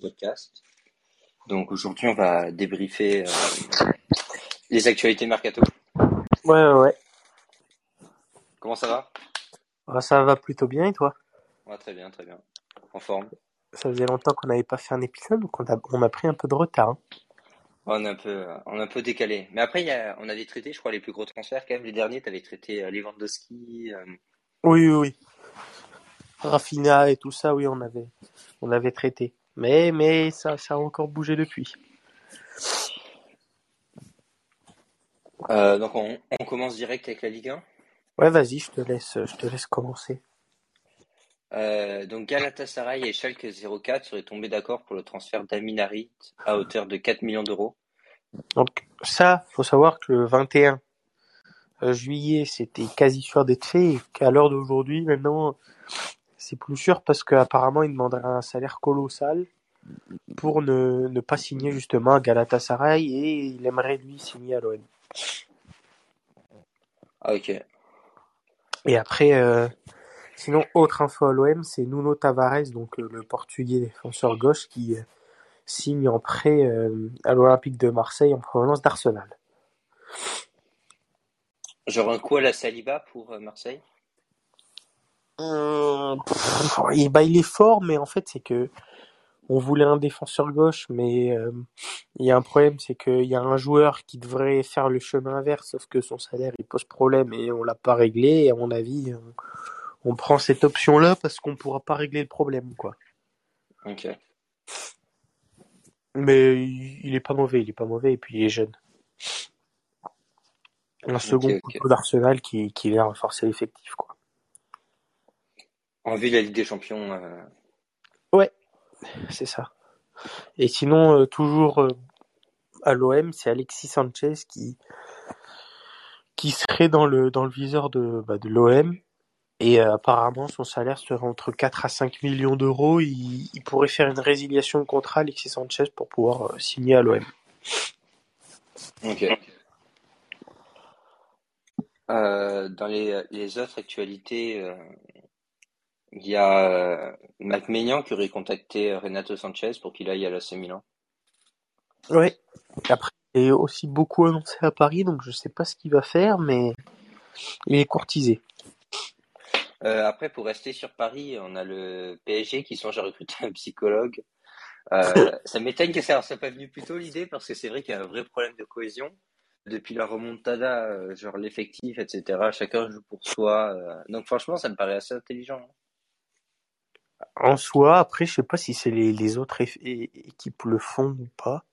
podcast. Donc aujourd'hui, on va débriefer euh, les actualités mercato. Ouais, ouais, ouais. Comment ça va? Ah, Ça va plutôt bien et toi? Ouais, très bien, très bien. En forme? Ça faisait longtemps qu'on n'avait pas fait un épisode, donc on a, on a pris un peu de retard. hein. On est un peu, on est un peu décalé. Mais après, il y a, on avait traité, je crois, les plus gros transferts quand même. Les derniers, tu avais traité euh, Lewandowski. euh, Oui, oui, oui. Rafinha et tout ça, oui, on avait, on avait traité. Mais, mais ça, ça a encore bougé depuis. euh, donc on, on commence direct avec la Ligue 1. Ouais, vas-y, je te laisse, je te laisse commencer. Euh, donc Galatasaray et Schalke 04 seraient tombés d'accord pour le transfert d'Amin Harit à hauteur de 4 millions d'euros. Donc ça, faut savoir que le 21 juillet, c'était quasi sûr d'être fait, et qu'à l'heure d'aujourd'hui, maintenant, c'est plus sûr parce qu'apparemment, il demanderait un salaire colossal pour ne, ne pas signer justement à Galatasaray et il aimerait lui signer à l'OM. Ah ok. Et après, euh, sinon, autre info à l'OM, c'est Nuno Tavares, donc euh, le portugais défenseur gauche qui euh, signe en prêt à l'Olympique de Marseille en provenance d'Arsenal. Genre un coup à la Saliba pour Marseille? Euh, pff, et bah, il est fort, mais en fait, c'est que on voulait un défenseur gauche, mais euh, il y a un problème, c'est qu'il y a un joueur qui devrait faire le chemin inverse, sauf que son salaire il pose problème et on l'a pas réglé. Et à mon avis, on, on prend cette option-là parce qu'on pourra pas régler le problème, quoi. Ok. Mais il est pas mauvais, il est pas mauvais et puis il est jeune. Un second ok. couteau d'Arsenal qui, qui vient renforcer l'effectif, quoi. En vue de la Ligue des Champions. euh, Ouais, c'est ça. Et sinon, euh, toujours euh, à l'OM, c'est Alexis Sanchez qui qui serait dans le dans le viseur de bah, de l'OM et apparemment son salaire serait entre 4 à 5 millions d'euros. Il, il pourrait faire une résiliation de contrat Alexis Sanchez pour pouvoir signer à l'OM. Ok. Euh, dans les, les autres actualités, euh, il y a euh, Mac Maignan qui aurait contacté Renato Sanchez pour qu'il aille à l'AC Milan. Ouais. Après, il est aussi beaucoup annoncé à Paris, donc je sais pas ce qu'il va faire, mais il est courtisé. Euh, après, pour rester sur Paris, on a le PSG qui songe à recruter un psychologue. Euh, ça m'étonne que ça ne soit pas venu plus tôt l'idée, parce que c'est vrai qu'il y a un vrai problème de cohésion. Depuis la remontada, euh, genre l'effectif, etc., chacun joue pour soi. euh. Donc franchement, ça me paraît assez intelligent. hein. En soi, après, je sais pas si c'est les, les autres équipes le font ou pas.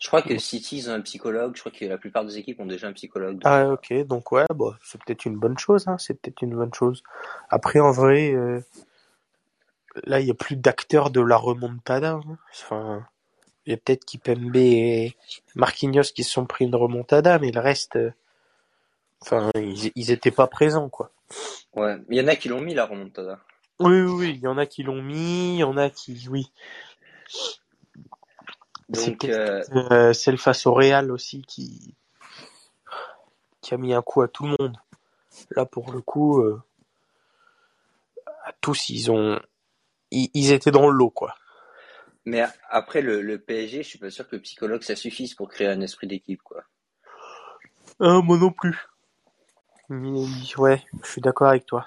Je crois que City, ils ont un psychologue. Je crois que la plupart des équipes ont déjà un psychologue. Ah, ok, donc ouais, bah, c'est peut-être une bonne chose, hein, c'est peut-être une bonne chose. Après, en vrai, euh, là, il y a plus d'acteurs de la remontada. hein. Enfin, il y a peut-être Kipembe et Marquinhos qui se sont pris une remontada, mais le reste, euh, enfin, ils, ils étaient pas présents, quoi. ouais. Il y en a qui l'ont mis, la remontada. Oui, oui, oui, il y en a qui l'ont mis, il y en a qui, oui. C'est Donc, euh, euh, celle face au Real aussi qui, qui a mis un coup à tout le monde. Là, pour le coup, euh, à tous, ils ont, ils, ils étaient dans le lot, quoi. mais après le, le PSG, je suis pas sûr que le psychologue ça suffise pour créer un esprit d'équipe, quoi. Ah, moi non plus. Mais, ouais, je suis d'accord avec toi.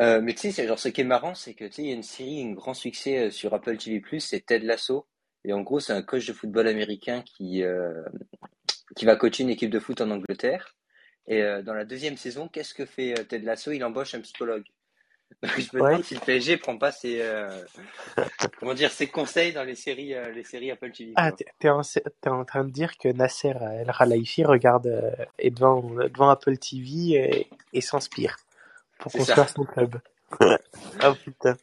Euh, mais tu sais, c'est genre ce qui est marrant, c'est que tu sais, il y a une série, un grand succès euh, sur Apple TV+, c'est Ted Lasso, et en gros, c'est un coach de football américain qui euh, qui va coacher une équipe de foot en Angleterre. Et euh, dans la deuxième saison, qu'est-ce que fait euh, Ted Lasso? Il embauche un psychologue. Donc, je me Ouais. demande si le PSG prend pas ses euh, comment dire ses conseils dans les séries euh, les séries Apple TV. Ah, t'es en, en train de dire que Nasser El Khelaifi regarde, euh, est devant, devant Apple TV et, et s'inspire pour construire son club. Ah putain.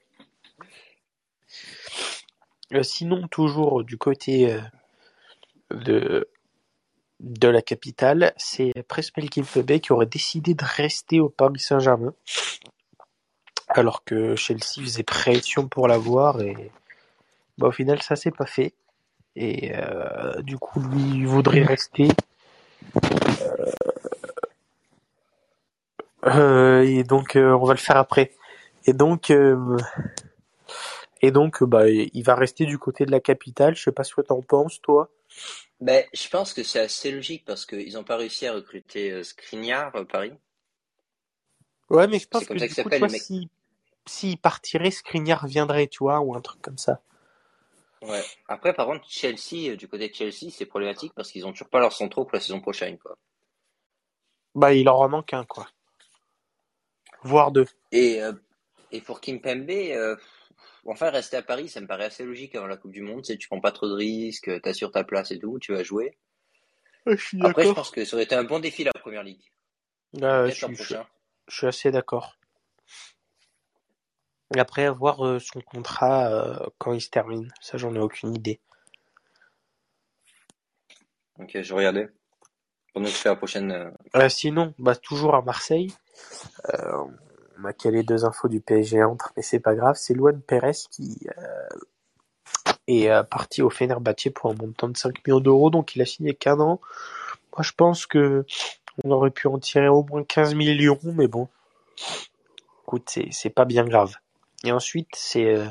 Euh, sinon, toujours du côté euh, de, de la capitale, c'est Presnel Kimpembe qui aurait décidé de rester au Paris Saint-Germain, alors que Chelsea faisait pression pour l'avoir et bah, au final ça s'est pas fait. Et euh, du coup, lui il voudrait rester. Euh, et donc, euh, on va le faire après. Et donc, euh, Et donc, bah, il va rester du côté de la capitale. Je sais pas ce que t'en penses, toi. Ben, je pense que c'est assez logique parce qu'ils n'ont pas réussi à recruter euh, Skriniar à Paris. Ouais, mais je pense C'est que comme ça du que coup, le mec. si, s'il partirait, Skriniar viendrait, tu vois, ou un truc comme ça. Ouais. Après, par contre, Chelsea, euh, du côté de Chelsea, c'est problématique parce qu'ils ont toujours pas leur centraux pour la saison prochaine, quoi. Bah, il en manque un, quoi. Voire deux. Et, euh, et pour Kimpembe, euh, enfin, rester à Paris, ça me paraît assez logique avant la Coupe du Monde. Tu sais, tu prends pas trop de risques, t'assures ta place et tout, tu vas jouer. Je suis Après, je pense que ça aurait été un bon défi la Première Ligue. Euh, je, suis- je, prochain. je suis assez d'accord. Et après, voir euh, son contrat euh, quand il se termine. Ça, j'en ai aucune idée. Ok, je regardais. Pendant que je fais la prochaine. Euh, sinon, bah, toujours à Marseille. Euh, on a calé deux infos du PSG entre, mais c'est pas grave. C'est Luan Pérez qui euh, est euh, parti au Fenerbahçe pour un montant de 5 millions d'euros, donc il a signé qu'un an. Moi, je pense que on aurait pu en tirer au moins 15 millions, mais bon, écoute, c'est pas bien grave. Et ensuite, c'est euh,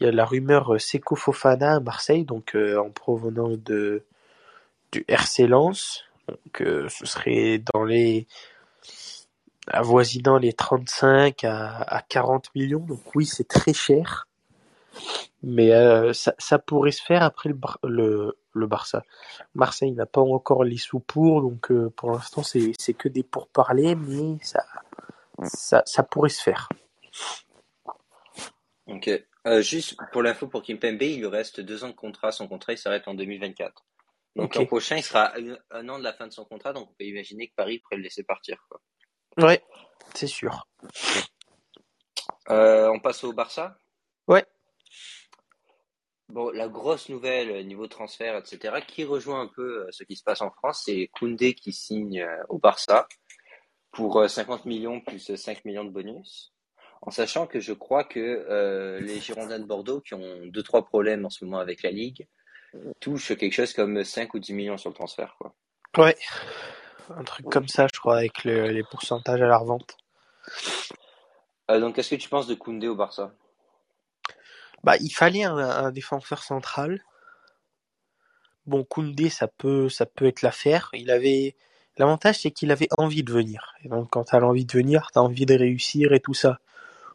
il y a la rumeur Seko Fofana à Marseille, donc en provenance de du RC Lens. Donc ce serait dans les avoisinant les 35 à, à 40 millions. Donc oui, c'est très cher. Mais euh, ça, ça pourrait se faire après le, Bar- le, le Barça. Marseille n'a pas encore les sous pour, donc euh, pour l'instant c'est que des pourparlers, mais ça, ça, ça pourrait se faire. Ok. Euh, juste pour l'info pour Kimpembe, il lui reste deux ans de contrat. Son contrat, il s'arrête en 2024. Donc l'an prochain, il sera un, un an de la fin de son contrat. Donc on peut imaginer que Paris pourrait le laisser partir. Quoi. Ouais, c'est sûr. Euh, on passe au Barça? Ouais. Bon, la grosse nouvelle euh, niveau transfert, etc., qui rejoint un peu euh, ce qui se passe en France, c'est Koundé qui signe au Barça pour euh, 50 millions plus euh, 5 millions de bonus. En sachant que je crois que euh, les Girondins de Bordeaux, qui ont deux trois problèmes en ce moment avec la Ligue, touchent quelque chose comme 5 ou 10 millions sur le transfert. Quoi. Ouais, un truc comme ça, je crois, avec le- les pourcentages à la revente. Euh, donc, qu'est-ce que tu penses de Koundé au Barça? Bah, il fallait un, un défenseur central. Bon, Koundé, ça peut, ça peut être l'affaire. Il avait, l'avantage, c'est qu'il avait envie de venir. Et donc, quand t'as envie de venir, t'as envie de réussir et tout ça.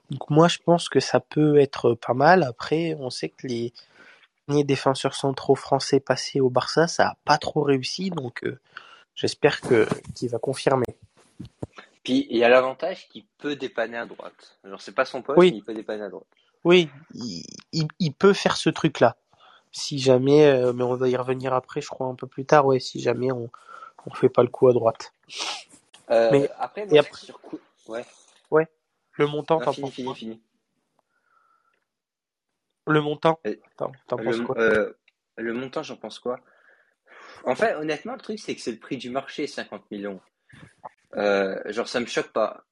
Donc, moi, je pense que ça peut être pas mal. Après, on sait que les derniers défenseurs centraux français passés au Barça, ça a pas trop réussi. Donc, euh, j'espère que, qu'il va confirmer. Puis, il y a l'avantage qu'il peut dépanner à droite. Genre, c'est pas son poste, Oui. mais il peut dépanner à droite. Oui, il, il, il peut faire ce truc-là. Si jamais, euh, mais on va y revenir après, je crois un peu plus tard, ouais, si jamais on, on fait pas le coup à droite. Euh, Mais- après, et moi, après- sur Kou- Ouais, Le montant, t'en fini, penses fini, quoi fini. Le montant, Et- t'en penses quoi euh, le montant, j'en pense quoi? En fait, honnêtement, le truc, c'est que c'est le prix du marché, 50 millions. Euh, genre, ça me choque pas.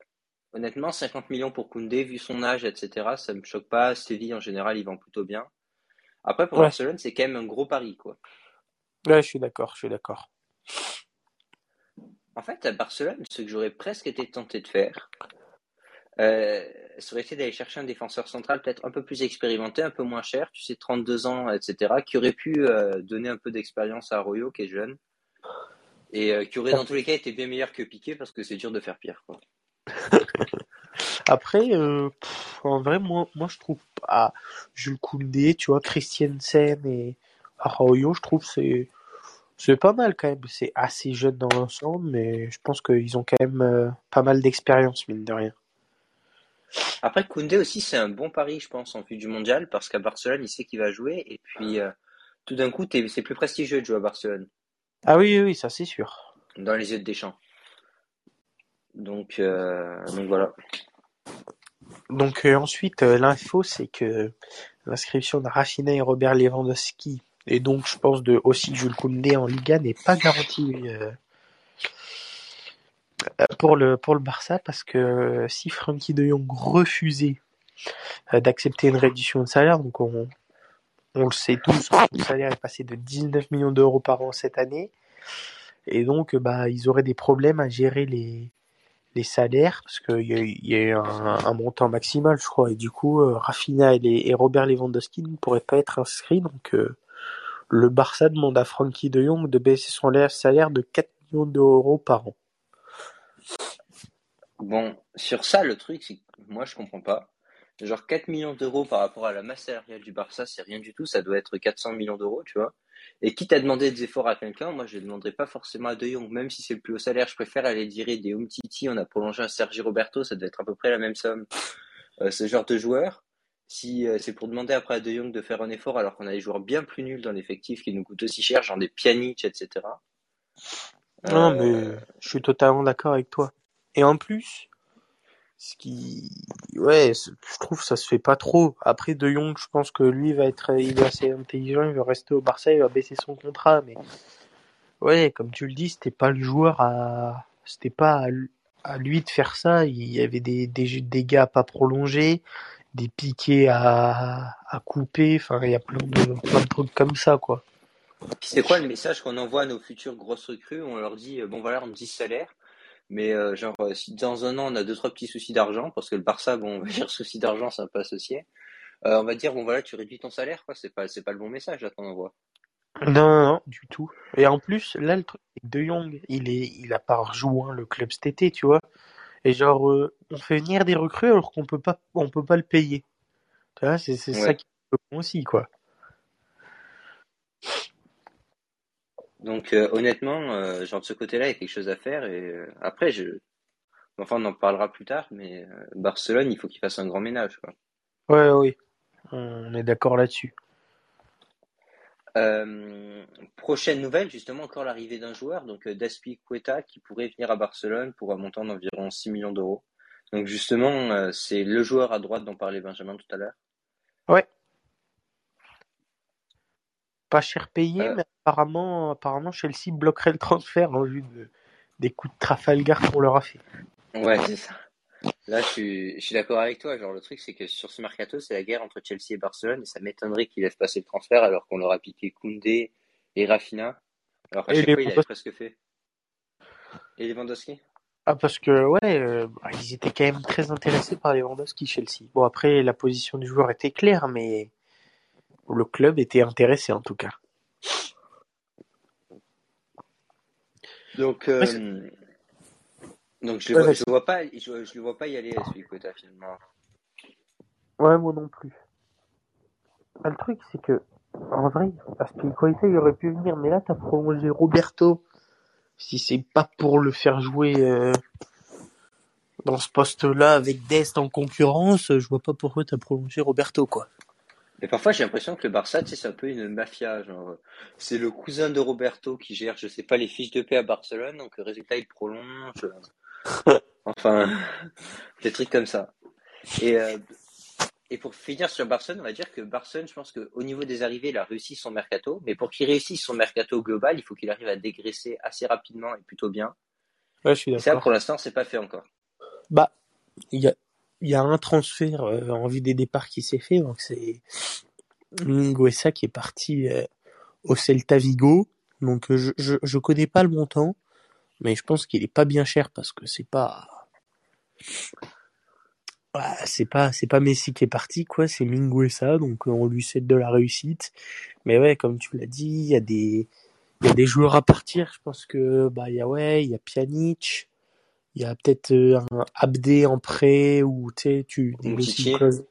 Honnêtement, 50 millions pour Koundé, vu son âge, etc., ça me choque pas. Séville, en général, il vend plutôt bien. Après, pour Ouais. Barcelone, c'est quand même un gros pari, quoi. Ouais, je suis d'accord, je suis d'accord. En fait, à Barcelone, ce que j'aurais presque été tenté de faire, euh, aurait été d'aller chercher un défenseur central peut-être un peu plus expérimenté, un peu moins cher, tu sais, 32 ans, etc., qui aurait pu euh, donner un peu d'expérience à Arroyo, qui est jeune, et euh, qui aurait dans tous les cas été bien meilleur que Piqué, parce que c'est dur de faire pire. Après, euh, en vrai, moi, moi, je trouve pas Jules Koundé, tu vois, Christiansen et Arroyo, je trouve c'est c'est pas mal quand même. C'est assez jeune dans l'ensemble, mais je pense qu'ils ont quand même pas mal d'expérience, mine de rien. Après, Koundé aussi, c'est un bon pari, je pense, en vue du mondial, parce qu'à Barcelone, il sait qu'il va jouer, et puis euh, tout d'un coup, t'es- c'est plus prestigieux de jouer à Barcelone, Ah oui, oui, oui, ça c'est sûr. dans les yeux de Deschamps. Donc, euh, donc voilà. Donc euh, ensuite, euh, l'info, c'est que l'inscription de Rafinha et Robert Lewandowski, et donc je pense de aussi Jules Koundé en Liga, n'est pas garantie pour le pour le Barça parce que euh, si Frankie de Jong refusait euh, d'accepter une réduction de salaire, donc on le sait tous, le salaire est passé de 19 millions d'euros par an cette année, et donc euh, bah ils auraient des problèmes à gérer les les salaires, parce qu'il y a, un, montant maximal, je crois, et du coup, euh, Rafinha et, Robert Lewandowski ne pourraient pas être inscrits, donc euh, le Barça demande à Frankie de Jong de baisser son la- salaire de 4 millions d'euros par an. Bon, sur ça, le truc, c'est que moi, je comprends pas. Genre 4 millions d'euros par rapport à la masse salariale du Barça, c'est rien du tout. Ça doit être 400 millions d'euros, tu vois. Et quitte à demander des efforts à quelqu'un, moi, je ne demanderais pas forcément à De Jong, même si c'est le plus haut salaire. Je préfère aller dire des Umtiti. On a prolongé un Sergi Roberto, ça doit être à peu près la même somme. Euh, ce genre de joueur, si euh, c'est pour demander après à De Jong de faire un effort, alors qu'on a des joueurs bien plus nuls dans l'effectif qui nous coûtent aussi cher, genre des Pjanic, etc. Non, Euh, mais je suis totalement d'accord avec toi. Et en plus, ce qui, ouais, je trouve que ça se fait pas trop. Après De Jong, je pense que lui va être, il est assez intelligent, il va rester au Barça, il va baisser son contrat, mais ouais, comme tu le dis, c'était pas le joueur à, c'était pas à, lui- de faire ça. Il y avait des, des, des gars à pas prolonger, des piquets à, à couper, enfin, il y a plein de, plein de trucs comme ça, quoi. C'est quoi le message qu'on envoie à nos futures grosses recrues? On leur dit, euh, bon voilà, on me dit salaire, mais euh, genre euh, si dans un an on a deux trois petits soucis d'argent, parce que le Barça, bon, on va dire soucis d'argent, c'est un peu associé, euh, on va dire bon voilà, tu réduis ton salaire, quoi. C'est pas c'est pas le bon message là qu'on envoie. Non, non, non, du tout. Et en plus, là, le truc, De Jong, il est, il a pas rejoint le club cet été, tu vois. Et genre, euh, on fait venir des recrues alors qu'on peut pas, on peut pas le payer. Tu vois, c'est, c'est ça qui est bon aussi, quoi. Donc euh, honnêtement, euh, genre de ce côté-là, il y a quelque chose à faire. Et euh, après, je, enfin, on en parlera plus tard, mais Barcelone, il faut qu'il fasse un grand ménage, quoi. Ouais, oui. On est d'accord là-dessus. Prochaine nouvelle, justement, encore l'arrivée d'un joueur, donc euh, D'Azpilicueta, qui pourrait venir à Barcelone pour un montant d'environ 6 millions d'euros. Donc justement, c'est le joueur à droite dont parlait Benjamin tout à l'heure. Ouais. Pas cher payé, Euh, mais apparemment, apparemment, Chelsea bloquerait le transfert en vue de, des coups de Trafalgar qu'on leur a fait. ouais, c'est ça. Là, je suis, je suis d'accord avec toi. Genre, le truc, c'est que sur ce mercato, c'est la guerre entre Chelsea et Barcelone, et ça m'étonnerait qu'ils laissent passer le transfert alors qu'on leur a piqué Koundé et Rafinha. Alors qu'à Et chaque les fois, il avait Lewandowski. presque fait. Et Lewandowski? Ah, parce que, ouais, euh, bah, ils étaient quand même très intéressés par Lewandowski, Chelsea. Bon, après, la position du joueur était claire, mais le club était intéressé, en tout cas. Donc, Ouais, euh, donc je ouais, vois, pas, je, je le vois pas y aller à Azpilicueta finalement. Ouais, moi non plus. Ah, Le truc, c'est que, en vrai, Aspilicueta, il aurait pu venir, mais là, t'as prolongé Roberto. Si c'est pas pour le faire jouer euh, dans ce poste-là avec Dest en concurrence, je vois pas pourquoi t'as prolongé Roberto, quoi. Mais parfois, j'ai l'impression que le Barça, tu sais, c'est un peu une mafia. Genre, euh, c'est le cousin de Roberto qui gère, je sais pas, les fiches de paix à Barcelone. Donc, le résultat, il prolonge. euh, Enfin, des trucs comme ça. Et, euh, et pour finir sur Barcelone, on va dire que Barcelone, je pense qu'au niveau des arrivées, il a réussi son mercato. Mais pour qu'il réussisse son mercato global, il faut qu'il arrive à dégraisser assez rapidement et plutôt bien. Ouais, je suis Et ça, d'accord. pour l'instant, c'est pas fait encore. Bah, il y a, il y a un transfert euh, en vue des départs qui s'est fait, donc c'est Minguesa qui est parti euh, au Celta Vigo. Donc euh, je, je, je connais pas le montant, mais je pense qu'il est pas bien cher parce que c'est pas c'est pas c'est pas Messi qui est parti quoi, c'est Minguesa donc on lui souhaite de la réussite. Mais ouais, comme tu l'as dit, il y a des il y a des joueurs à partir, je pense que bah il y a ouais, il y a Pjanic, il y a peut-être euh, un Abdé en prêt ou tu sais tu négocies Umtiti. une clause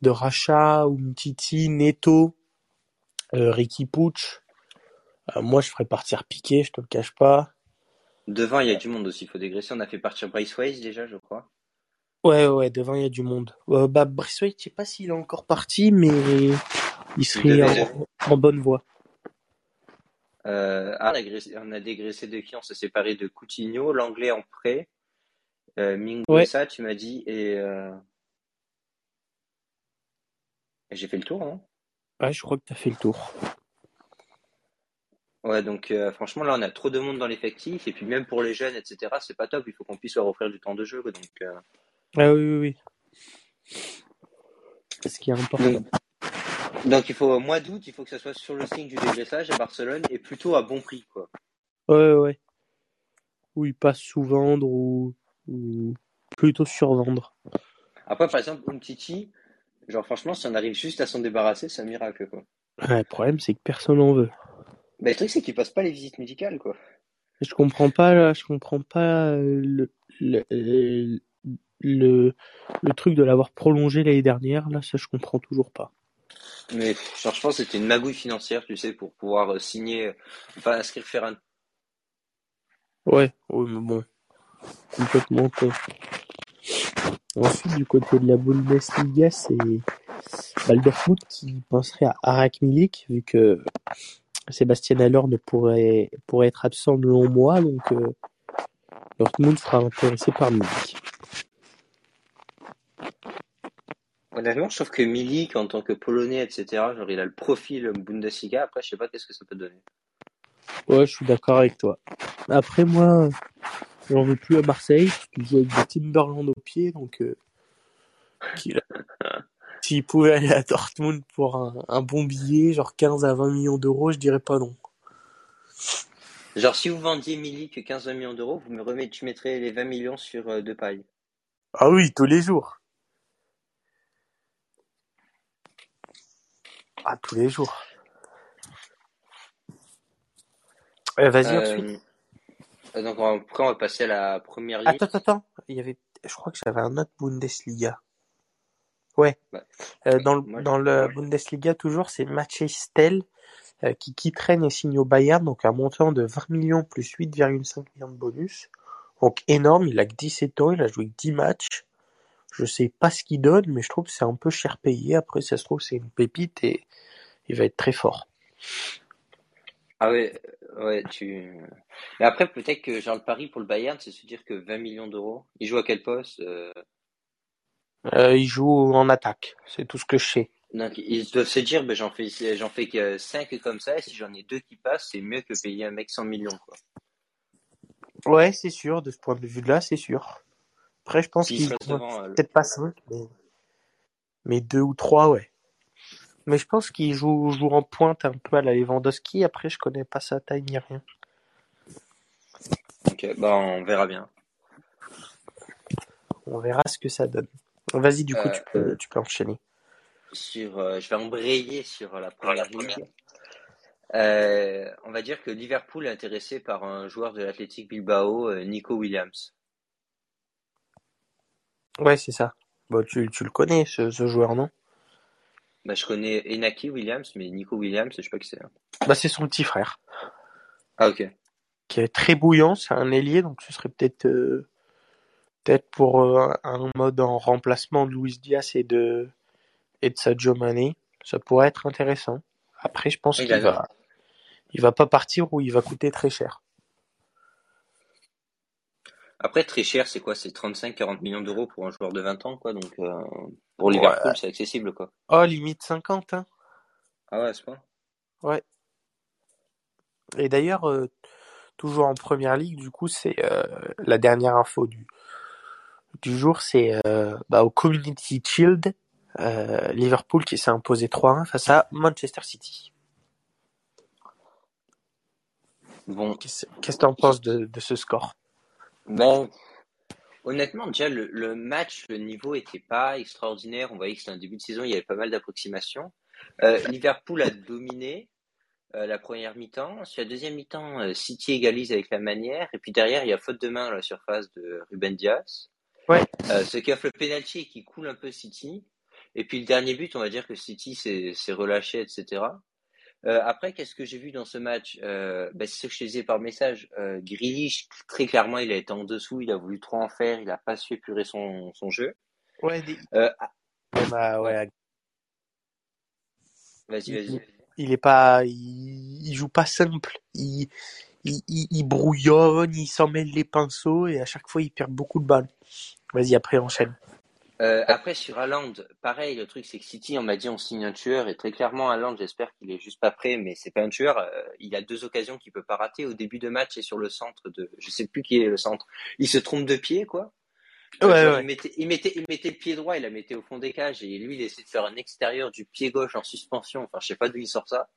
de rachat ou Titi, Neto, euh, Ricky Puch. Euh, moi je ferais partir Piqué, je te le cache pas. Devant, il y a du monde aussi, il faut dégraisser. On a fait partir Bryce Weiss déjà, je crois. Ouais, ouais, devant, il y a du monde. Euh, bah, Braithwaite, je sais pas s'il est encore parti, mais il serait en, en bonne voie. Ah, on a, dégraissé, on a dégraissé de qui? On s'est séparé de Coutinho, l'anglais en prêt, euh, Ouais, Minguesa, tu m'as dit, et, euh, et j'ai fait le tour, hein. ouais, je crois que t'as fait le tour. Ouais, donc euh, franchement, là, on a trop de monde dans l'effectif, et puis même pour les jeunes, etc., c'est pas top, il faut qu'on puisse leur offrir du temps de jeu, donc, euh, Ah oui, oui, oui. C'est ce qui est important. donc, donc il faut, au mois d'août, il faut que ça soit sur le signe du dégraissage à Barcelone, et plutôt à bon prix, quoi. Ouais, ouais. Ou il passe sous vendre ou, ou plutôt survendre Après, par exemple, Umtiti, genre franchement, si on arrive juste à s'en débarrasser, c'est un miracle, quoi. Ouais, Le problème, c'est que personne n'en veut. Bah, le truc, c'est qu'il passe pas les visites médicales, quoi. Je comprends pas, là, je comprends pas euh, le, le, euh, le, le truc de l'avoir prolongé l'année dernière. Là, ça, je comprends toujours pas. Mais genre, je pense que c'était une magouille financière, tu sais, pour pouvoir euh, signer, enfin inscrire faire un. Ouais, ouais, mais bon, complètement con. Ensuite, du côté de la Bundesliga, c'est bah, le Dortmund qui penserait à Arak Milik, vu que Sébastien Haller ne pourrait, pourrait être absent de longs mois, donc euh, Dortmund sera intéressé par Milik. Honnêtement, je trouve que Milik, en tant que Polonais, etc., genre, il a le profil Bundesliga. Après, je sais pas qu'est-ce que ça peut donner. Ouais, je suis d'accord avec toi. Après, moi, j'en veux plus à Marseille, qu'il joue avec des Timberland au pied, donc euh, s'il pouvait aller à Dortmund pour un, un bon billet, genre 15 à 20 millions d'euros, je dirais pas non. Genre, si vous vendiez Milik 15-20 millions d'euros, vous me remettez, tu mettrais les 20 millions sur euh, Depay. Ah oui, tous les jours. Ah, tous les jours. Euh, Vas-y, ensuite. Euh, donc, on- après, on va passer à la première ligue. Attends, attends, attends. Il y avait, je crois que j'avais un autre Bundesliga. Ouais. Bah, Euh, dans le, moi, dans le Bundesliga, toujours, c'est Mathieu Stel euh, qui quitterait et signe au Bayern, donc un montant de 20 millions plus 8,5 millions de bonus. Donc énorme, il a que 17 ans, il a joué que 10 matchs. Je sais pas ce qu'il donne, mais je trouve que c'est un peu cher payé. Après, ça se trouve, c'est une pépite et il va être très fort. Ah ouais, ouais, tu. Mais après, peut-être que genre le pari pour le Bayern, c'est se dire que 20 millions d'euros. Il joue à quel poste euh, Euh, il joue en attaque, c'est tout ce que je sais. Donc, ils doivent se dire, ben, j'en fais, j'en fais que 5 comme ça, et si j'en ai deux qui passent, c'est mieux que payer un mec 100 millions, quoi. Ouais, c'est sûr, de ce point de vue-là, c'est sûr. Après, je pense qu'il euh, le- peut-être pas 5, mais... mais 2 ou 3, ouais. Mais je pense qu'il joue, joue en pointe un peu à la Lewandowski. Après, je connais pas sa taille ni rien. Ok, bah, on verra bien. On verra ce que ça donne. Vas-y, du coup, Euh, tu, peux, tu peux enchaîner. Sur, euh, je vais embrayer sur la première ligue. Euh, on va dire que Liverpool est intéressé par un joueur de l'Athletic Bilbao, euh, Nico Williams. Ouais, c'est ça. Bon, tu, tu le connais, ce, ce joueur, non? Bah, je connais Enaki Williams, mais Nico Williams, je sais pas qui c'est. Bah, c'est son petit frère, Ah, ok. qui est très bouillant. C'est un ailier, donc ce serait peut-être euh, peut-être pour euh, un mode en remplacement de Luis Diaz et de, et de Sadio. Ça pourrait être intéressant. Après, je pense Il qu'il va, il va pas partir ou il va coûter très cher. Après, très cher, c'est quoi? C'est 35-40 millions d'euros pour un joueur de 20 ans, quoi. Donc, euh, pour Liverpool, c'est accessible, quoi. Oh, limite 50, hein. Ah ouais, c'est pas. Ouais. Et d'ailleurs, euh, toujours en première ligue, du coup, c'est euh, la dernière info du, du jour, c'est euh, bah, au Community Shield, euh, Liverpool qui s'est imposé 3-1 face à Manchester City. Bon, Qu'est-ce qu'est-ce que t'en penses de, de ce score? ben, honnêtement, déjà, le, le match, le niveau était pas extraordinaire. On voyait que c'était un début de saison, il y avait pas mal d'approximations. Euh, Liverpool a dominé euh, la première mi-temps. Sur la deuxième mi-temps, euh, City égalise avec la manière. Et puis derrière, il y a faute de main à la surface de Ruben Diaz. Ouais. Ce qui offre le penalty et qui coule un peu City. Et puis le dernier but, on va dire que City s'est relâché, etc. Euh, après, qu'est-ce que j'ai vu dans ce match euh, ben, C'est ce que je te disais par message. Euh, très clairement, il a été en dessous, il a voulu trop en faire, il a pas su épurer son, son jeu. Ouais, des- Euh, bah, ouais, vas-y, vas-y. il est pas, il, il joue pas simple. Il, il, il, il brouillonne, il s'en mêle les pinceaux et à chaque fois il perd beaucoup de balles. Vas-y, après enchaîne. Euh, après, sur Haaland, pareil, le truc, c'est que City, on m'a dit, on signe un tueur, et très clairement, Haaland, j'espère qu'il est juste pas prêt, mais c'est pas un tueur. Euh, il a deux occasions qu'il peut pas rater. Au début de match et sur le centre de, je sais plus qui est le centre. Il se trompe de pied, quoi. Euh, Ouais, genre, ouais. Il mettait, il mettait, il mettait le pied droit, il la mettait au fond des cages, et lui, il essaie de faire un extérieur du pied gauche en suspension. Enfin, je sais pas d'où il sort ça.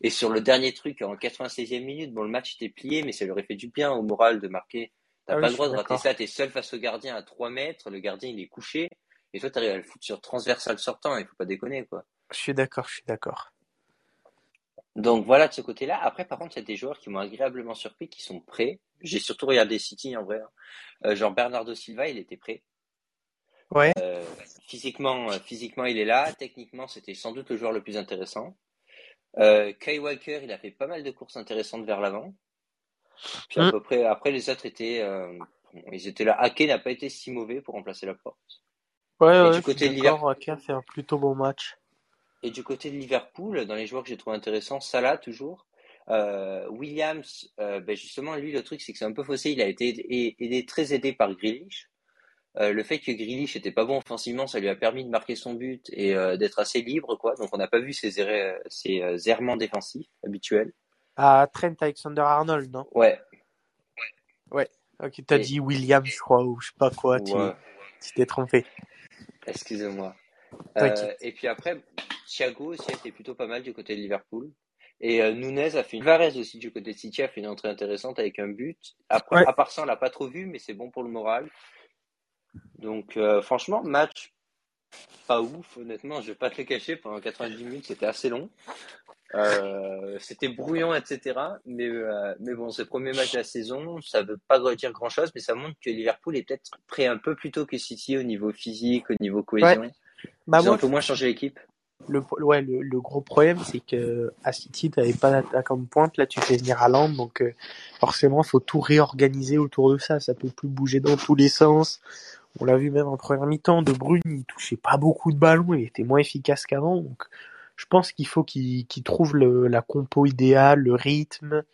Et sur le dernier truc, en 96e minute, bon, le match était plié, mais ça lui aurait fait du bien au moral de marquer T'as Ah pas le droit de rater ça, t'es seul face au gardien à 3 mètres, le gardien il est couché, et toi t'arrives à le foutre sur transversal sortant, il faut pas déconner quoi. Je suis d'accord, je suis d'accord. Donc voilà de ce côté-là. Après, par contre, il y a des joueurs qui m'ont agréablement surpris, qui sont prêts. J'ai surtout regardé City en vrai. hein. Euh, genre Bernardo Silva, il était prêt. Ouais. Euh, physiquement, euh, physiquement, il est là. Techniquement, c'était sans doute le joueur le plus intéressant. Euh, Kyle Walker, il a fait pas mal de courses intéressantes vers l'avant. Puis à Mm. peu près, après les autres étaient, bon, ils étaient là. Ake n'a pas été si mauvais pour remplacer la porte. Ouais, Et ouais, du côté de a fait un plutôt bon match. Et du côté de Liverpool, dans les joueurs que j'ai trouvé intéressants, Salah toujours. Euh, Williams, euh, ben justement, lui, le truc, c'est que c'est un peu faussé. Il a été aidé, aidé- très aidé par Grealish. Euh, le fait que Grealish était pas bon offensivement, ça lui a permis de marquer son but et d'être assez libre, quoi. Donc on n'a pas vu ses, erreurs- ses errements défensifs habituels. À Trent Alexander-Arnold, non? Ouais, Ok, t'as Et- dit William, je crois, ou je sais pas quoi. Ouais. tu t'es trompé. Excusez-moi. Euh, et puis après, Thiago aussi a été plutôt pas mal du côté de Liverpool. Et euh, Nunez a fait une Varese aussi du côté de City a fait une entrée intéressante avec un but. Après, Ouais. à part ça, on l'a pas trop vu, mais c'est bon pour le moral. Donc euh, franchement, match pas ouf, honnêtement, je vais pas te le cacher. Pendant 90 minutes, c'était assez long. Euh, c'était brouillon, etc. Mais, euh, mais bon, c'est le premier match de la saison. Ça veut pas dire grand chose, mais ça montre que Liverpool est peut-être prêt un peu plus tôt que City au niveau physique, au niveau cohésion. Bah, Ils ont moi, un peu moins changé l'équipe. le, ouais, le, le gros problème, c'est que à City, t'avais pas d'attaquant de pointe. Là, tu fais venir Haaland, donc euh, forcément, faut tout réorganiser autour de ça. Ça peut plus bouger dans tous les sens. On l'a vu même en première mi-temps. De Bruyne, il touchait pas beaucoup de ballons. Il était moins efficace qu'avant. Je pense qu'il faut qu'il trouve la compo idéale, le rythme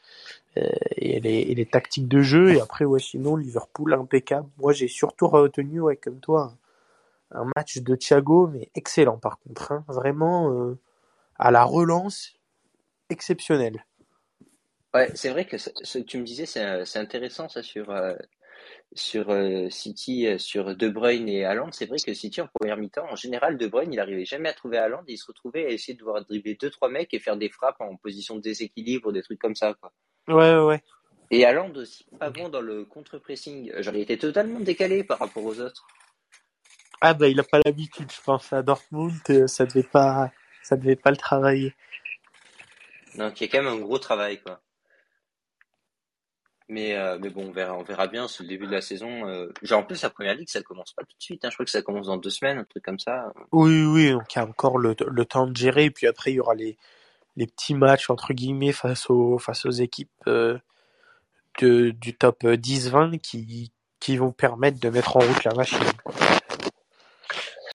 euh, et, les, tactiques de jeu. Et après, ouais, sinon, Liverpool impeccable. Moi, j'ai surtout retenu, ouais, comme toi, un, match de Thiago, mais excellent par contre. hein. Vraiment, euh, à la relance, exceptionnel. Ouais, c'est vrai que que tu me disais, c'est c'est intéressant ça sur euh, sur euh, City, euh, sur De Bruyne et Haaland. C'est vrai que City en première mi-temps, en général, De Bruyne, il arrivait jamais à trouver Haaland, et il se retrouvait à essayer de devoir dribbler deux trois mecs et faire des frappes en position de déséquilibre, des trucs comme ça quoi. Ouais, ouais, ouais. Et Haaland aussi pas bon dans le contre-pressing. Genre il était totalement décalé par rapport aux autres. Ah bah, il a pas l'habitude, je pense. À Dortmund, euh, ça devait pas, ça devait pas le travailler. Donc il y a quand même un gros travail quoi. Mais, euh, mais bon, on verra, on verra bien. C'est le début de la saison. euh, Genre, en plus, la première ligue, ça commence pas tout de suite. Hein. Je crois que ça commence dans deux semaines, un truc comme ça. Oui, oui, donc il y a encore le, le temps de gérer. Et puis après, il y aura les, les petits matchs, entre guillemets, face aux, face aux équipes euh, de, du top 10-20 qui, qui vont permettre de mettre en route la machine.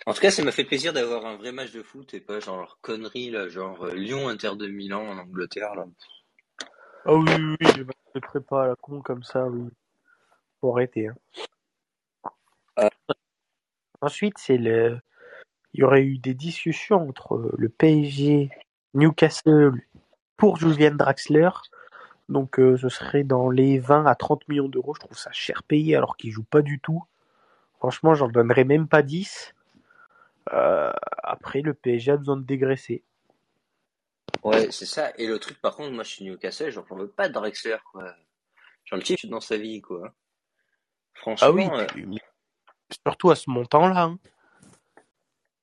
En tout cas, ça m'a fait plaisir d'avoir un vrai match de foot et pas genre connerie, là, genre euh, Lyon Inter de Milan en Angleterre. Là. Ah oui, oui, oui, les matchs de prépa à la con comme ça, oui. Faut arrêter. Hein. Euh. Ensuite, c'est le. Il y aurait eu des discussions entre euh, le PSG, Newcastle pour Julian Draxler. Donc, euh, ce serait dans les 20 à 30 millions d'euros. Je trouve ça cher payé alors qu'il joue pas du tout. Franchement, j'en donnerais même pas 10. Euh, après, le PSG a besoin de dégraisser. Ouais, c'est ça. Et le truc, par contre, moi, je suis Newcastle, j'en veux pas de Drexler, quoi. Genre, le dans sa vie, quoi. Franchement, Ah oui, euh, puis- surtout à ce montant-là. hein.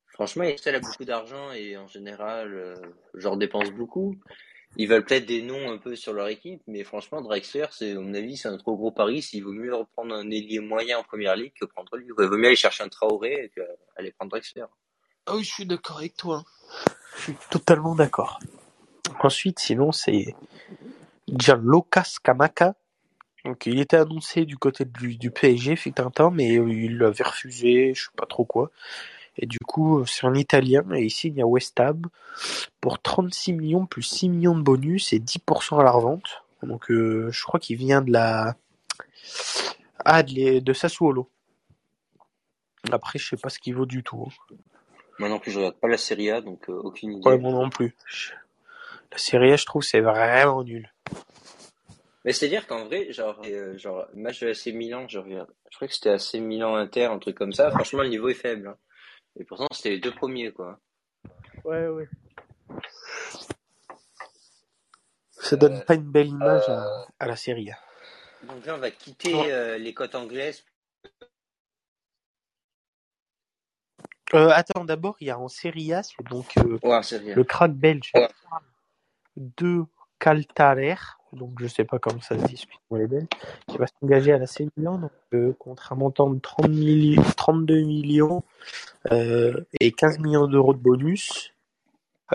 franchement, Excel a beaucoup d'argent et en général, euh, genre, dépense beaucoup. Ils veulent peut-être des noms un peu sur leur équipe, mais franchement, Drexler, c'est, à mon avis, c'est un trop gros pari. S'il vaut mieux reprendre un ailier moyen en première ligue que prendre lui. Il vaut mieux aller chercher un Traoré qu'aller prendre Drexler. Ah oui, je suis d'accord avec toi. Je suis totalement d'accord. Ensuite, sinon, c'est Gianluca Scamacca. Donc, il était annoncé du côté du, du PSG, fut un temps, mais il l'avait refusé, je sais pas trop quoi. Et du coup, c'est un Italien et il signe à West Ham pour 36 millions plus 6 millions de bonus et 10% à la revente. Donc, euh, je crois qu'il vient de la ah de Sassuolo. Après, je sais pas ce qu'il vaut du tout. hein. Moi non plus, je regarde pas la Serie A, donc euh, aucune idée. Ouais, moi non plus. Je- La série A, je trouve, c'est vraiment nul. Mais c'est-à-dire qu'en vrai, genre, euh, genre, match de AC Milan, je regarde. Je crois que c'était AC Milan Inter, un truc comme ça. Franchement, le niveau est faible. hein. Et pourtant, c'était les deux premiers, quoi. Ouais, ouais. Ça donne Euh, pas une belle image euh, à, à la série A. Donc là, on va quitter les côtes anglaises. Attends, d'abord, il y a en Serie A, donc le crack belge de Caltarer, donc je sais pas comment ça se dit, les Belges, qui va s'engager à la Milan donc, contre un montant de 30 32 millions et 15 millions d'euros de bonus.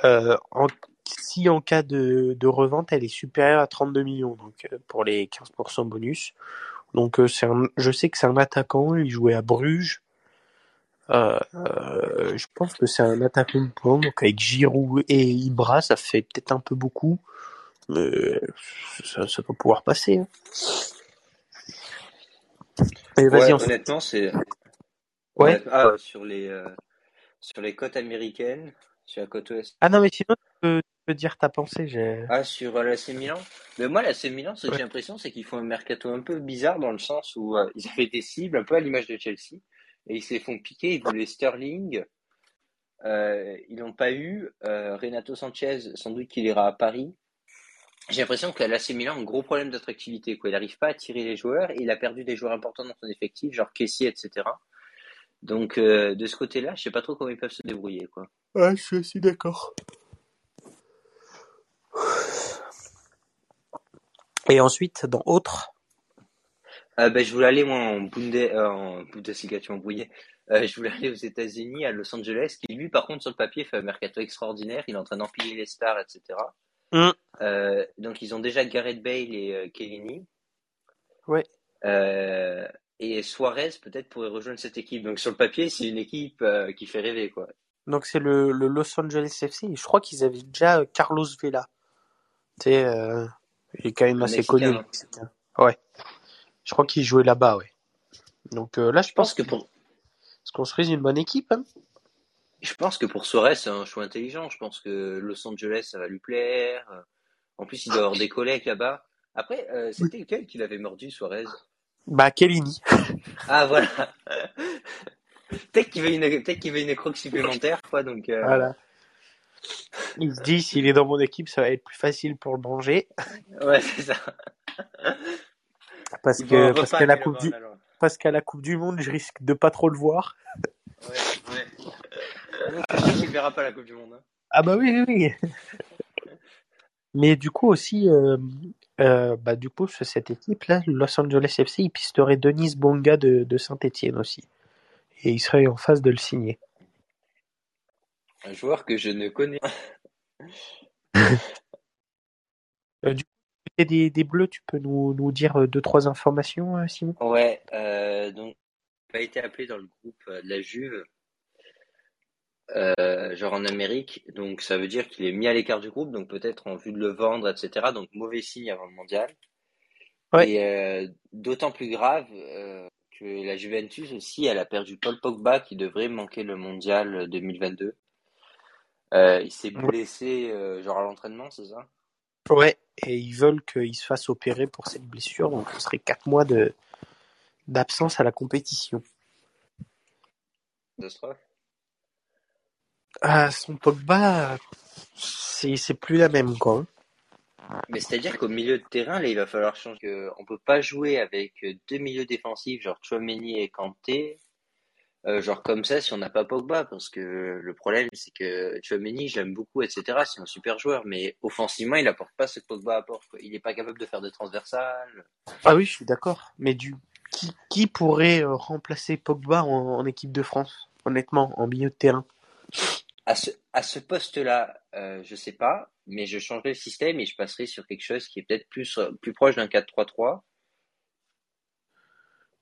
en si en cas de, de, revente, elle est supérieure à 32 millions, donc euh, pour les 15% bonus. Donc euh, c'est un, je sais que c'est un attaquant, il jouait à Bruges. Euh, je pense que c'est un attaquant de poing, donc avec Giroud et Ibra, ça fait peut-être un peu beaucoup, mais ça, ça peut pouvoir passer. Hein. honnêtement, c'est ouais. Ah, sur les sur les côtes américaines, sur la côte ouest. Ah non, mais sinon, tu peux, dire ta pensée. J'ai... Ah, sur euh, l'AC Milan Mais moi, l'AC Milan, ce que j'ai l'impression, c'est qu'ils font un mercato un peu bizarre dans le sens où euh, ils avaient des cibles, un peu à l'image de Chelsea, et ils se les font piquer. Ils voulaient Sterling. Euh, ils n'ont pas eu. Renato Sanchez, sans doute qu'il ira à Paris. J'ai l'impression que l'AC Milan a un gros problème d'attractivité. Quoi. Il n'arrive pas à tirer les joueurs et il a perdu des joueurs importants dans son effectif, genre Kessie, etc. Donc, de ce côté-là, je sais pas trop comment ils peuvent se débrouiller. Quoi. Ouais, je suis aussi d'accord. Et ensuite, dans autre euh, ben, Je voulais aller moi, en, Bunde, euh, en Bundesliga. Euh, je voulais aller aux États-Unis, à Los Angeles, qui lui, par contre, sur le papier, fait un mercato extraordinaire. Il est en train d'empiler les stars, etc. Mm. Euh, donc, ils ont déjà Gareth Bale et Kellini. Ouais. et Suarez, peut-être, pourrait rejoindre cette équipe. Donc, sur le papier, c'est une équipe qui fait rêver, quoi. Donc, c'est le, le, Los Angeles FC. Je crois qu'ils avaient déjà Carlos Vela. Tu sais, il est quand même assez connu. Ouais. Je crois qu'il jouait là-bas, ouais. Donc euh, là, je pense, que pour. Est-ce qu'on serait une bonne équipe hein Je pense que pour Suarez, c'est un choix intelligent. Je pense que Los Angeles, ça va lui plaire. En plus, il doit avoir des collègues là-bas. Après, euh, c'était lequel qui l'avait mordu, Suarez? Bah, Kellini. ah, voilà. peut-être qu'il veut une, peut-être qu'il veut une écroque supplémentaire, quoi. Donc. Euh, voilà. Il se dit, s'il est dans mon équipe, ça va être plus facile pour le manger. Ouais, c'est ça. Parce que, parce qu'à la coupe du, parce qu'à la Coupe du Monde, je risque de pas trop le voir. Ouais, ouais. Je qu'il verra pas la Coupe du Monde. Hein. Ah bah oui, oui, oui. Mais du coup aussi, euh, euh, bah du coup, cette équipe-là, Los Angeles FC, il pisterait Denis Bonga de, de Saint-Etienne aussi. Et il serait en phase de le signer. Un joueur que je ne connais pas. Euh, du des, des bleus, tu peux nous, nous dire euh, deux, trois informations, euh, Simon? Ouais, donc, il a été appelé dans le groupe de la Juve, genre en Amérique, donc ça veut dire qu'il est mis à l'écart du groupe, donc peut-être en vue de le vendre, etc. Donc mauvais signe avant le mondial. Ouais. Et d'autant plus grave que la Juventus aussi, elle a perdu Paul Pogba qui devrait manquer le mondial 2022. Euh, il s'est blessé euh, genre à l'entraînement, c'est ça? Ouais, et ils veulent qu'il se fasse opérer pour cette blessure, donc ce serait 4 mois de d'absence à la compétition. Catastrophe. Ah, son Pogba, c'est plus la même quoi. Mais c'est-à-dire qu'au milieu de terrain, là, il va falloir changer. On peut pas jouer avec deux milieux défensifs, genre Chouameni et Kanté, euh, genre comme ça si on n'a pas Pogba parce que le problème c'est que Chouameni j'aime beaucoup etc c'est un super joueur mais offensivement il apporte pas ce que Pogba apporte il est pas capable de faire de transversales ah oui je suis d'accord. Mais du qui, qui pourrait euh, remplacer Pogba en, équipe de France? Honnêtement en milieu de terrain. À ce, à ce poste là euh, je sais pas mais je changerai le système et je passerai sur quelque chose qui est peut-être plus plus proche d'un 4-3-3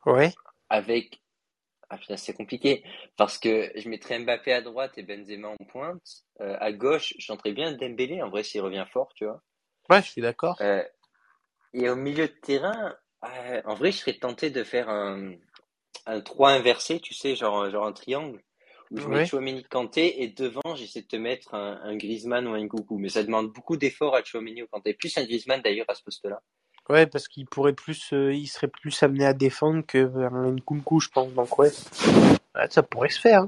ouais. Avec ah c'est compliqué parce que je mettrais Mbappé à droite et Benzema en pointe. Euh, à gauche, j'entrais bien Dembélé en vrai s'il revient fort, tu vois. Ouais, je suis d'accord. Euh, et au milieu de terrain, euh, en vrai, je serais tenté de faire un, un 3 inversé, tu sais, genre, genre un triangle. Où je mets Chouameni Kanté et devant, j'essaie de te mettre un, un Griezmann ou un Coucou. Mais ça demande beaucoup d'efforts à Chouameni ou Kanté. Plus un Griezmann d'ailleurs à ce poste-là. Ouais, parce qu'il pourrait plus, euh, il serait plus amené à défendre que vers une Kunku, je pense. Donc ouais, ça pourrait se faire.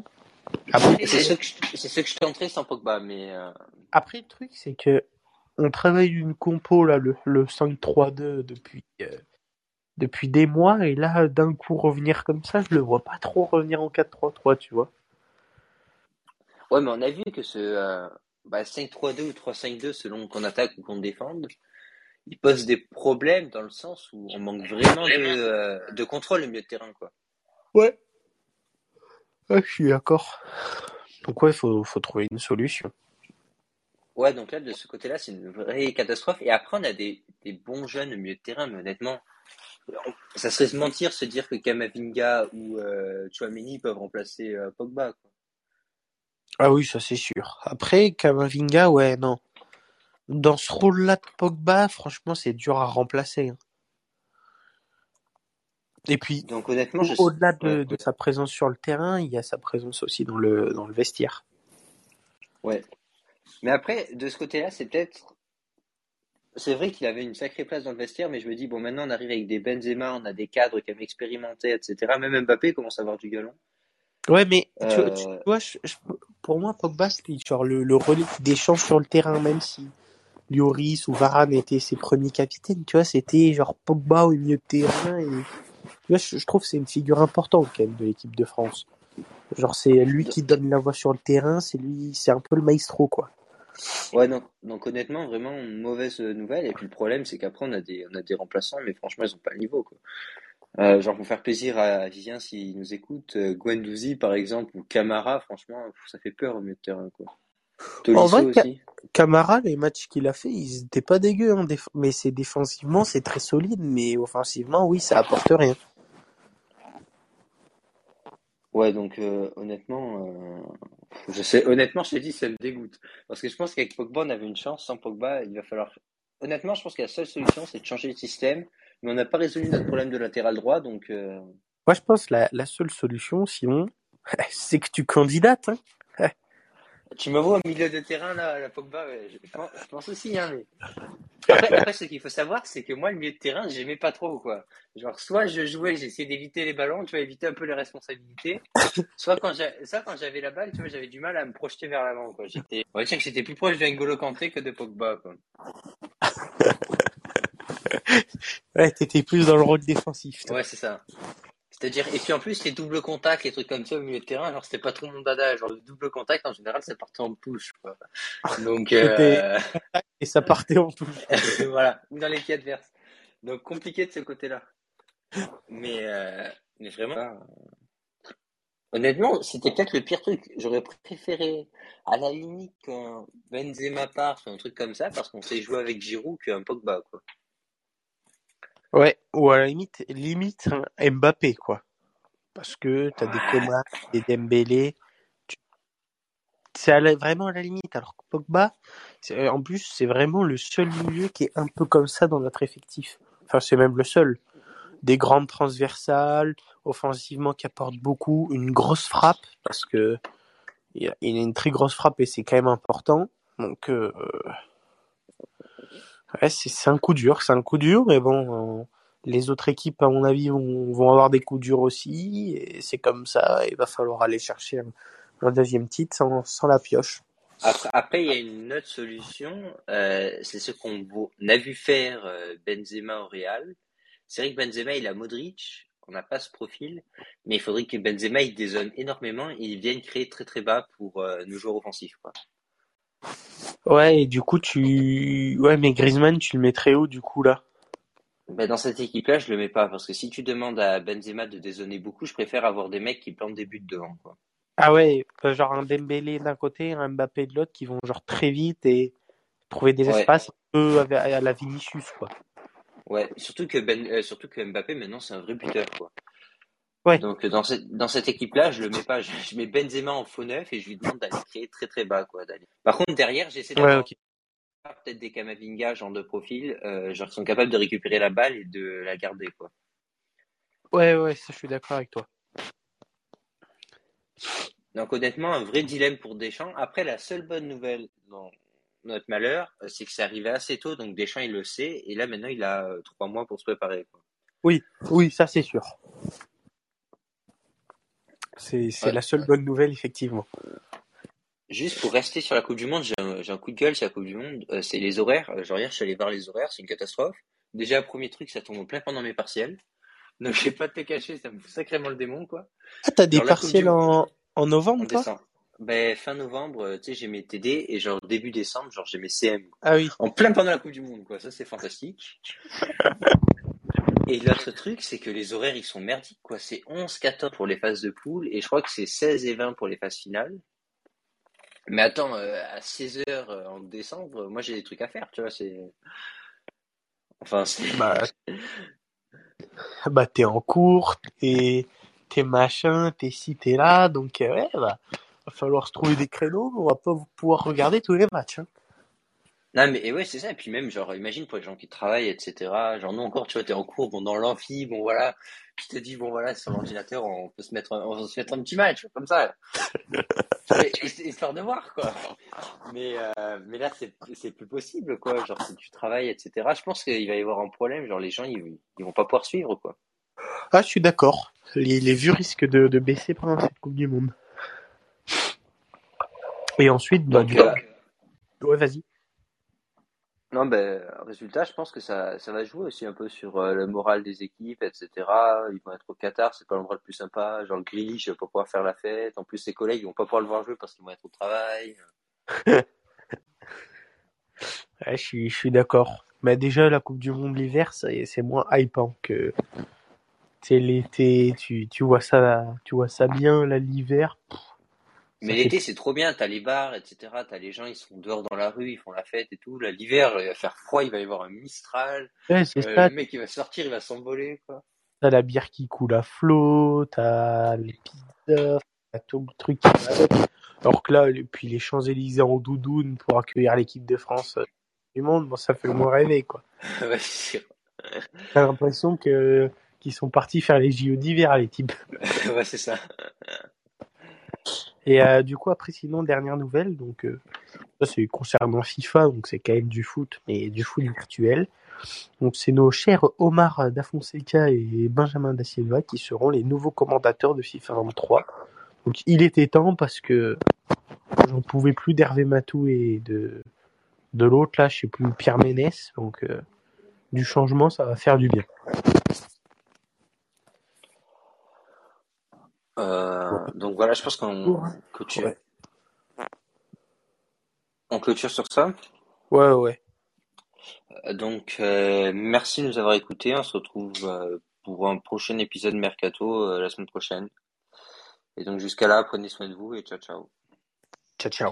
Hein. c'est ce que je, c'est ce que je tenterais sans Pogba, mais. Euh... Après, le truc, c'est que on travaille une compo là, le, le 5-3-2 depuis euh, depuis des mois, et là, d'un coup, revenir comme ça, je le vois pas trop revenir en 4-3-3, tu vois. Ouais, mais on a vu que ce euh, bah, 5-3-2 ou 3-5-2, selon qu'on attaque ou qu'on défende, il pose des problèmes dans le sens où on manque vraiment de, euh, de contrôle au milieu de terrain, quoi. Ouais. je suis d'accord. Donc ouais, il faut, faut trouver une solution. Ouais, donc là, de ce côté-là, c'est une vraie catastrophe. Et après, on a des, des bons jeunes au milieu de terrain, mais honnêtement, ça serait se mentir se dire que Kamavinga ou euh, Chouameni peuvent remplacer euh, Pogba. Quoi. Ah oui, ça c'est sûr. Après, Kamavinga, ouais, non. Dans ce rôle-là de Pogba, franchement, c'est dur à remplacer. hein. Et puis, Donc honnêtement, je au-delà de, sa présence sur le terrain, il y a sa présence aussi dans le, dans le vestiaire. ouais. Mais après, de ce côté-là, c'est peut-être. C'est vrai qu'il avait une sacrée place dans le vestiaire, mais je me dis, bon, maintenant on arrive avec des Benzema, on a des cadres qui avaient expérimenté, etc. Même Mbappé commence à avoir du galon. Ouais, mais tu, Euh, tu vois, je- je- pour moi, Pogba, c'était genre le, le relais des chances sur le terrain, même si Lloris ou Varane étaient ses premiers capitaines, tu vois, c'était genre Pogba au milieu de terrain. Et, tu vois, je, trouve que c'est une figure importante quand même de l'équipe de France. Genre, c'est lui qui donne la voix sur le terrain, c'est lui, c'est un peu le maestro, quoi. Ouais, donc, donc honnêtement, vraiment mauvaise nouvelle. Et puis le problème, c'est qu'après, on a des, on a des remplaçants, mais franchement, ils ont pas le niveau, quoi. Euh, genre, pour faire plaisir à Vivien s'il nous écoute, euh, Guendouzi, par exemple, ou Camara, franchement, ça fait peur au milieu de terrain, quoi. En vrai, aussi. Camara, les matchs qu'il a fait, ils étaient pas dégueux, hein, mais c'est défensivement, c'est très solide, mais offensivement, oui, ça apporte rien. Ouais, donc euh, honnêtement, euh, je sais, honnêtement, je t'ai dit, ça me dégoûte. Parce que je pense qu'avec Pogba, on avait une chance. Sans Pogba, il va falloir. Honnêtement, je pense que la seule solution, c'est de changer de système. Mais on n'a pas résolu notre problème de latéral droit, donc euh, Moi, je pense que la, la seule solution, Simon, c'est que tu candidates, hein. Tu me vois au milieu de terrain là, la Pogba, je, je pense, aussi, hein, mais après, après, ce qu'il faut savoir, c'est que moi, le milieu de terrain, j'aimais pas trop, quoi. Genre, soit je jouais, j'essayais d'éviter les ballons, tu vois, éviter un peu les responsabilités. Soit quand j'avais la balle, tu vois, j'avais du mal à me projeter vers l'avant, quoi. J'étais, on va dire que j'étais plus proche de N'Golo Kanté que de Pogba, quoi. Ouais, t'étais plus dans le rôle défensif. toi. Ouais, c'est ça. C'est-à-dire, et puis en plus, les doubles contacts, les trucs comme ça au milieu de terrain, genre, c'était pas trop mon dada. Genre, le double contact, en général, ça partait en push, quoi. Donc, euh, Et ça partait en touche. voilà, ou dans les pieds adverses. Donc, compliqué de ce côté-là. Mais, euh, mais vraiment, euh, honnêtement, c'était peut-être le pire truc. J'aurais préféré, à la limite, qu'un Benzema part, un truc comme ça, parce qu'on sait jouer avec Giroud qu'un Pogba, quoi. Ouais, ou à la limite, limite hein, Mbappé, quoi. Parce que t'as des Coman, des Dembélé. tu- C'est à la- vraiment à la limite. Alors que Pogba, c'est- en plus, c'est vraiment le seul milieu qui est un peu comme ça dans notre effectif. Enfin, c'est même le seul. Des grandes transversales, offensivement qui apportent beaucoup, une grosse frappe, parce que il a une très grosse frappe et c'est quand même important. Donc, euh, ouais, c'est un coup dur, c'est un coup dur, mais bon, euh, les autres équipes, à mon avis, vont, avoir des coups durs aussi, et c'est comme ça, il va falloir aller chercher un, deuxième titre sans, la pioche. Après, il y a une autre solution, euh, c'est ce qu'on a vu faire euh, Benzema au Real. C'est vrai que Benzema, il a Modric, on n'a pas ce profil, mais il faudrait que Benzema, il dézone énormément et il vienne créer très très bas pour nos joueurs offensifs. Quoi. Ouais, et du coup, tu... Ouais, mais Griezmann, tu le mettrais où, du coup, là? Ben, dans cette équipe-là, je le mets pas, parce que si tu demandes à Benzema de dézonner beaucoup, je préfère avoir des mecs qui plantent des buts devant. Quoi. Ah ouais, euh, genre un Dembélé d'un côté, un Mbappé de l'autre, qui vont genre très vite et trouver des Ouais. espaces un peu à à la Vinicius, quoi. Ouais, surtout que ben, euh, surtout que Mbappé maintenant c'est un vrai buteur quoi. Ouais. Donc dans cette dans cette équipe-là, je le mets pas, je, je mets Benzema en faux neuf et je lui demande d'aller créer très très bas quoi. Par contre derrière, j'essaie Ouais, d'avoir ok. peut-être des Kamavinga genre de profil, euh, genre qui sont capables de récupérer la balle et de la garder quoi. Ouais, ouais, ça, je suis d'accord avec toi. Donc honnêtement, un vrai dilemme pour Deschamps. Après, la seule bonne nouvelle dans notre malheur, euh, c'est que c'est arrivé assez tôt, donc Deschamps il le sait et là maintenant il a euh, trois mois pour se préparer. Quoi. Oui, ça, c'est sûr. C'est c'est Ouais. la seule bonne nouvelle, effectivement. Juste pour rester sur la Coupe du Monde, j'ai un, coup de gueule sur la Coupe du Monde, euh, c'est les horaires. Euh, genre hier, je suis allé voir les horaires, c'est une catastrophe. déjà, premier truc, ça tombe en plein pendant mes partiels. Donc, je vais pas te cacher, ça me fout sacrément le démon, quoi. Ah, t'as des partiels en, en En novembre, toi? décembre. Ben, fin novembre, euh, tu sais, j'ai mes TD et genre début décembre, genre j'ai mes CM. Ah oui. En plein pendant la Coupe du Monde, quoi. Ça, c'est fantastique. Et l'autre truc, c'est que les horaires, ils sont merdiques, quoi. C'est 11-14 pour les phases de poule et je crois que c'est 16 et 20 pour les phases finales. Mais attends, euh, à 16 heures euh, en décembre, moi j'ai des trucs à faire, tu vois, c'est... Enfin, c'est... Bah, bah t'es en cours, t'es, t'es machin, t'es ci, t'es là, donc euh, ouais, bah, va falloir se trouver des créneaux, on va pas pouvoir regarder tous les matchs. Hein. Non, mais et ouais, c'est ça. Et puis même, genre, imagine pour les gens qui travaillent, etc. Genre, nous encore, tu vois, t'es en cours, bon, dans l'amphi, bon, voilà. Puis te dis, bon, voilà, sur l'ordinateur, on peut se mettre, un- on peut se mettre un petit match, comme ça. Histoire de voir, quoi. Mais, euh, mais là, c'est, c'est plus possible, quoi. Genre, si tu travailles, etc. Je pense qu'il va y avoir un problème. Genre, les gens, ils, ils vont pas pouvoir suivre, quoi. Ah, je suis d'accord. Les, les vues risquent de, de baisser pendant cette Coupe du Monde. Et ensuite, bah, Donc, du euh, ouais, vas-y. Non, ben, résultat, je pense que ça, va jouer aussi un peu sur euh, le moral des équipes, etc. Ils vont être au Qatar, c'est pas l'endroit le plus sympa. Genre, le Grealish, va pas pouvoir faire la fête. En plus, ses collègues, ils vont pas pouvoir le voir jouer parce qu'ils vont être au travail. Je suis, d'accord. Mais déjà, la Coupe du Monde l'hiver, c'est moins hypant que c'est l'été. Tu, tu vois ça, tu vois ça bien là l'hiver. Mais l'été, c'est trop bien. T'as les bars, etc. T'as les gens, ils sont dehors dans la rue, ils font la fête et tout. Là, l'hiver, il va faire froid, il va y avoir un Mistral. Ouais, c'est Euh, ça. le mec, il va sortir, il va s'envoler, quoi. T'as la bière qui coule à flot, t'as les pizzas, t'as tout le truc qui va. Alors que là, puis les Champs-Élysées en doudoune pour accueillir l'équipe de France euh, du monde, bon, ça fait le moins rêver, quoi. ouais, c'est sûr. T'as l'impression que qu'ils sont partis faire les JO d'hiver, les types. ouais, c'est ça. Et euh, du coup, après, sinon, dernière nouvelle, donc euh, ça c'est concernant FIFA, donc c'est quand même du foot, mais du foot virtuel. Donc c'est nos chers Omar Da Fonseca et Benjamin Da Silva qui seront les nouveaux commentateurs de FIFA 23. Donc il était temps parce que j'en pouvais plus d'Hervé Matou et de de l'autre là, je sais plus Pierre Ménès. Donc euh, du changement, ça va faire du bien. Euh, donc voilà, je pense qu'on clôture, Ouais. on clôture sur ça. Ouais, ouais. Euh, Donc, euh, merci de nous avoir écoutés. On se retrouve euh, pour un prochain épisode Mercato la semaine prochaine. Et donc, jusqu'à là, prenez soin de vous et ciao, ciao. Ciao, ciao.